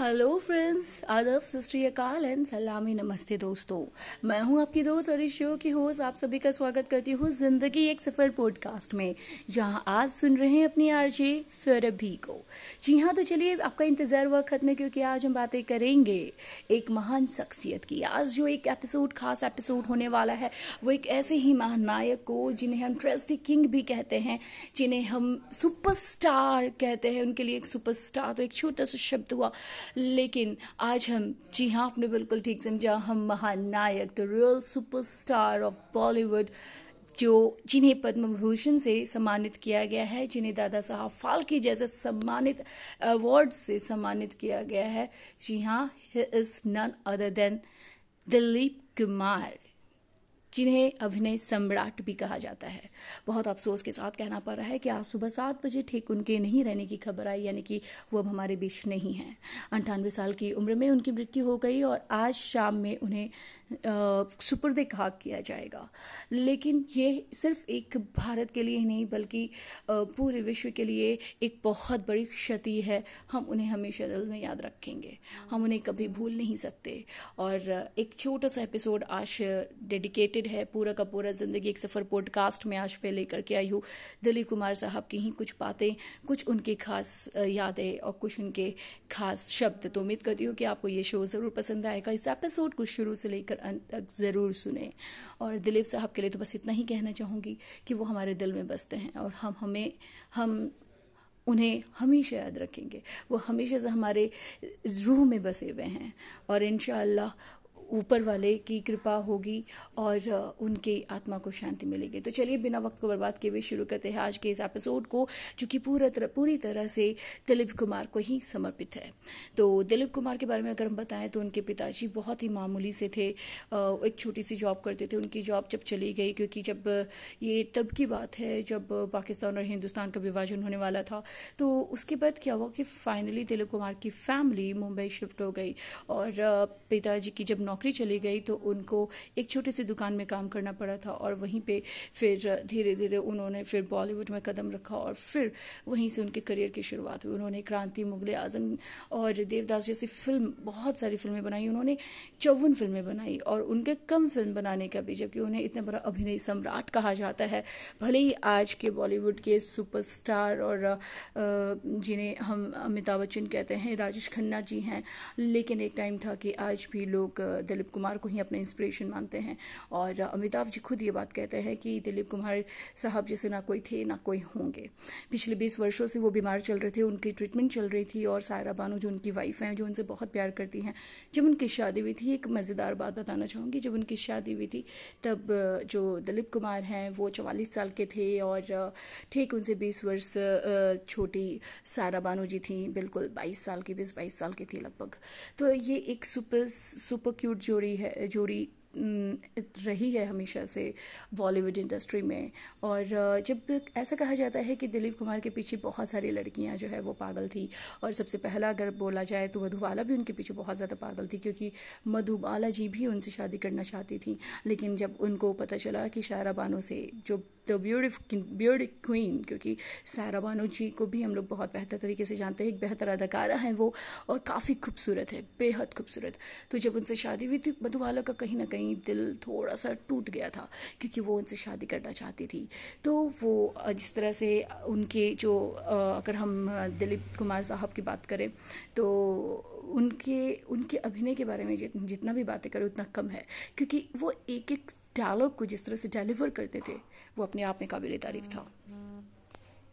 Hello friends आदब सत and सलामी, नमस्ते दोस्तों। मैं हूँ आपकी दोस्त और इस शो की होस्ट आप सभी का स्वागत करती हूँ ज़िंदगी एक सफ़र पॉडकास्ट में, जहाँ आप सुन रहे हैं अपनी आरजे सौरभी को। जी हाँ तो चलिए आपका इंतज़ार हुआ खत्म है, क्योंकि आज हम बातें करेंगे एक महान शख्सियत की। आज जो एक एपिसोड खास एपिसोड होने वाला है, वो एक ऐसे ही महानायक को जिन्हें हम ट्रेस्टी किंग भी कहते हैं, जिन्हें हम सुपरस्टार कहते हैं। उनके लिए एक सुपरस्टार तो एक छोटा सा शब्द हुआ लेकिन आज हम, जी हाँ आपने बिल्कुल ठीक समझा, हम महानायक the real superstar of Bollywood जो जिन्हें पद्म भूषण से सम्मानित किया गया है, जिन्हें दादा साहब फाल्के जैसे सम्मानित अवार्ड से सम्मानित किया गया है, जी हाँ is none other than Dilip Kumar. जिन्हें अभिनय सम्राट भी कहा जाता है। बहुत अफसोस के साथ कहना पड़ रहा है कि आज सुबह सात बजे ठीक उनके नहीं रहने की खबर आई, यानी कि वो अब हमारे बीच नहीं हैं। अंठानवे साल की उम्र में उनकी मृत्यु हो गई और आज शाम में उन्हें सुपुर्द खाक किया जाएगा। लेकिन ये सिर्फ़ एक भारत के लिए ही नहीं, बल्कि पूरे विश्व के लिए एक बहुत बड़ी क्षति है। हम उन्हें हमेशा दिल में याद रखेंगे। हम उन्हें कभी भूल नहीं सकते। और एक छोटा सा एपिसोड आज डेडिकेटेड है, पूरा का पूरा ज़िंदगी एक सफ़र पॉडकास्ट में आज पे लेकर के आई हूँ। दिलीप कुमार साहब की ही कुछ बातें, कुछ उनकी खास यादें और कुछ उनके खास शब्द। तो उम्मीद करती हूँ कि आपको ये शो ज़रूर पसंद आएगा। इस एपिसोड को शुरू से लेकर अंत तक ज़रूर सुने। और दिलीप साहब के लिए तो बस इतना ही कहना चाहूँगी कि वो हमारे दिल में बसते हैं और हम हमें, हम उन्हें हमेशा याद रखेंगे। वो हमेशा से हमारे रूह में बसे हुए हैं और इन ऊपर वाले की कृपा होगी और उनके आत्मा को शांति मिलेगी। तो चलिए, बिना वक्त को बर्बाद किए हुए शुरू करते हैं आज के इस एपिसोड को, जो कि पूरा तरह पूरी तरह से दिलीप कुमार को ही समर्पित है। तो दिलीप कुमार के बारे में अगर हम बताएँ तो उनके पिताजी बहुत ही मामूली से थे। एक छोटी सी जॉब करते थे। उनकी जॉब जब चली गई, क्योंकि जब, ये तब की बात है, जब पाकिस्तान और हिंदुस्तान का विभाजन होने वाला था तो उसके बाद क्या हुआ कि फाइनली दिलीप कुमार की फैमिली मुंबई शिफ्ट हो गई। और पिताजी की जब नौकरी नौकरी चली गई तो उनको एक छोटी सी दुकान में काम करना पड़ा था और वहीं पे फिर धीरे धीरे उन्होंने फिर बॉलीवुड में कदम रखा और फिर वहीं से उनके करियर की शुरुआत हुई। उन्होंने क्रांति, मुगल आज़म और देवदास जैसी फ़िल्म, बहुत सारी फ़िल्में बनाई। उन्होंने चौवन फ़िल्में बनाई और उनके कम फ़िल्म बनाने का भी, जबकि उन्हें इतना बड़ा अभिनय सम्राट कहा जाता है। भले ही आज के बॉलीवुड के सुपरस्टार और जिन्हें हम अमिताभ बच्चन कहते हैं, राजेश खन्ना जी हैं, लेकिन एक टाइम था कि आज भी लोग दिलीप कुमार को ही अपना इंस्पिरेशन मानते हैं। और अमिताभ जी खुद ये बात कहते हैं कि दिलीप कुमार साहब जैसे ना कोई थे, ना कोई होंगे। पिछले बीस वर्षों से वो बीमार चल रहे थे, उनकी ट्रीटमेंट चल रही थी और सायरा बानो जो उनकी वाइफ हैं, जो उनसे बहुत प्यार करती हैं, जब उनकी शादी हुई थी, एक मज़ेदार बात बताना चाहूँगी, जब उनकी शादी हुई थी, तब जो दिलीप कुमार हैं, वो चवालीस साल के थे और ठीक उनसे बीस वर्ष छोटी सारा बानो जी थी, बिल्कुल बाईस साल की, बीस बाईस साल की थी लगभग। तो ये एक सुपर सुपर क्यूट जोड़ी है, जोड़ी रही है हमेशा से बॉलीवुड इंडस्ट्री में। और जब ऐसा कहा जाता है कि दिलीप कुमार के पीछे बहुत सारी लड़कियाँ जो है वो पागल थी, और सबसे पहला अगर बोला जाए तो मधुबाला भी उनके पीछे बहुत ज़्यादा पागल थी, क्योंकि मधुबाला जी भी उनसे शादी करना चाहती थी। लेकिन जब उनको पता चला कि शायरा बानो से जो द ब्यूटिफुल ब्यूटी क्वीन क्योंकि सारा बानो जी को भी हम लोग बहुत बेहतर तरीके से जानते हैं। एक बेहतर अदाकारा हैं वो और काफ़ी खूबसूरत है, बेहद खूबसूरत। तो जब उनसे शादी हुई थी मधुबाला का कहीं ना कहीं दिल थोड़ा सा टूट गया था, क्योंकि वो उनसे शादी करना चाहती थी। तो वो जिस तरह से उनके जो अगर हम दिलीप कुमार साहब की बात करें तो उनके उनके अभिनय के बारे में जितना भी बातें करें, उतना कम है। क्योंकि वो एक एक डायलॉग को जिस तरह से डिलीवर करते थे, वो अपने आप में काबिल तारीफ़ था।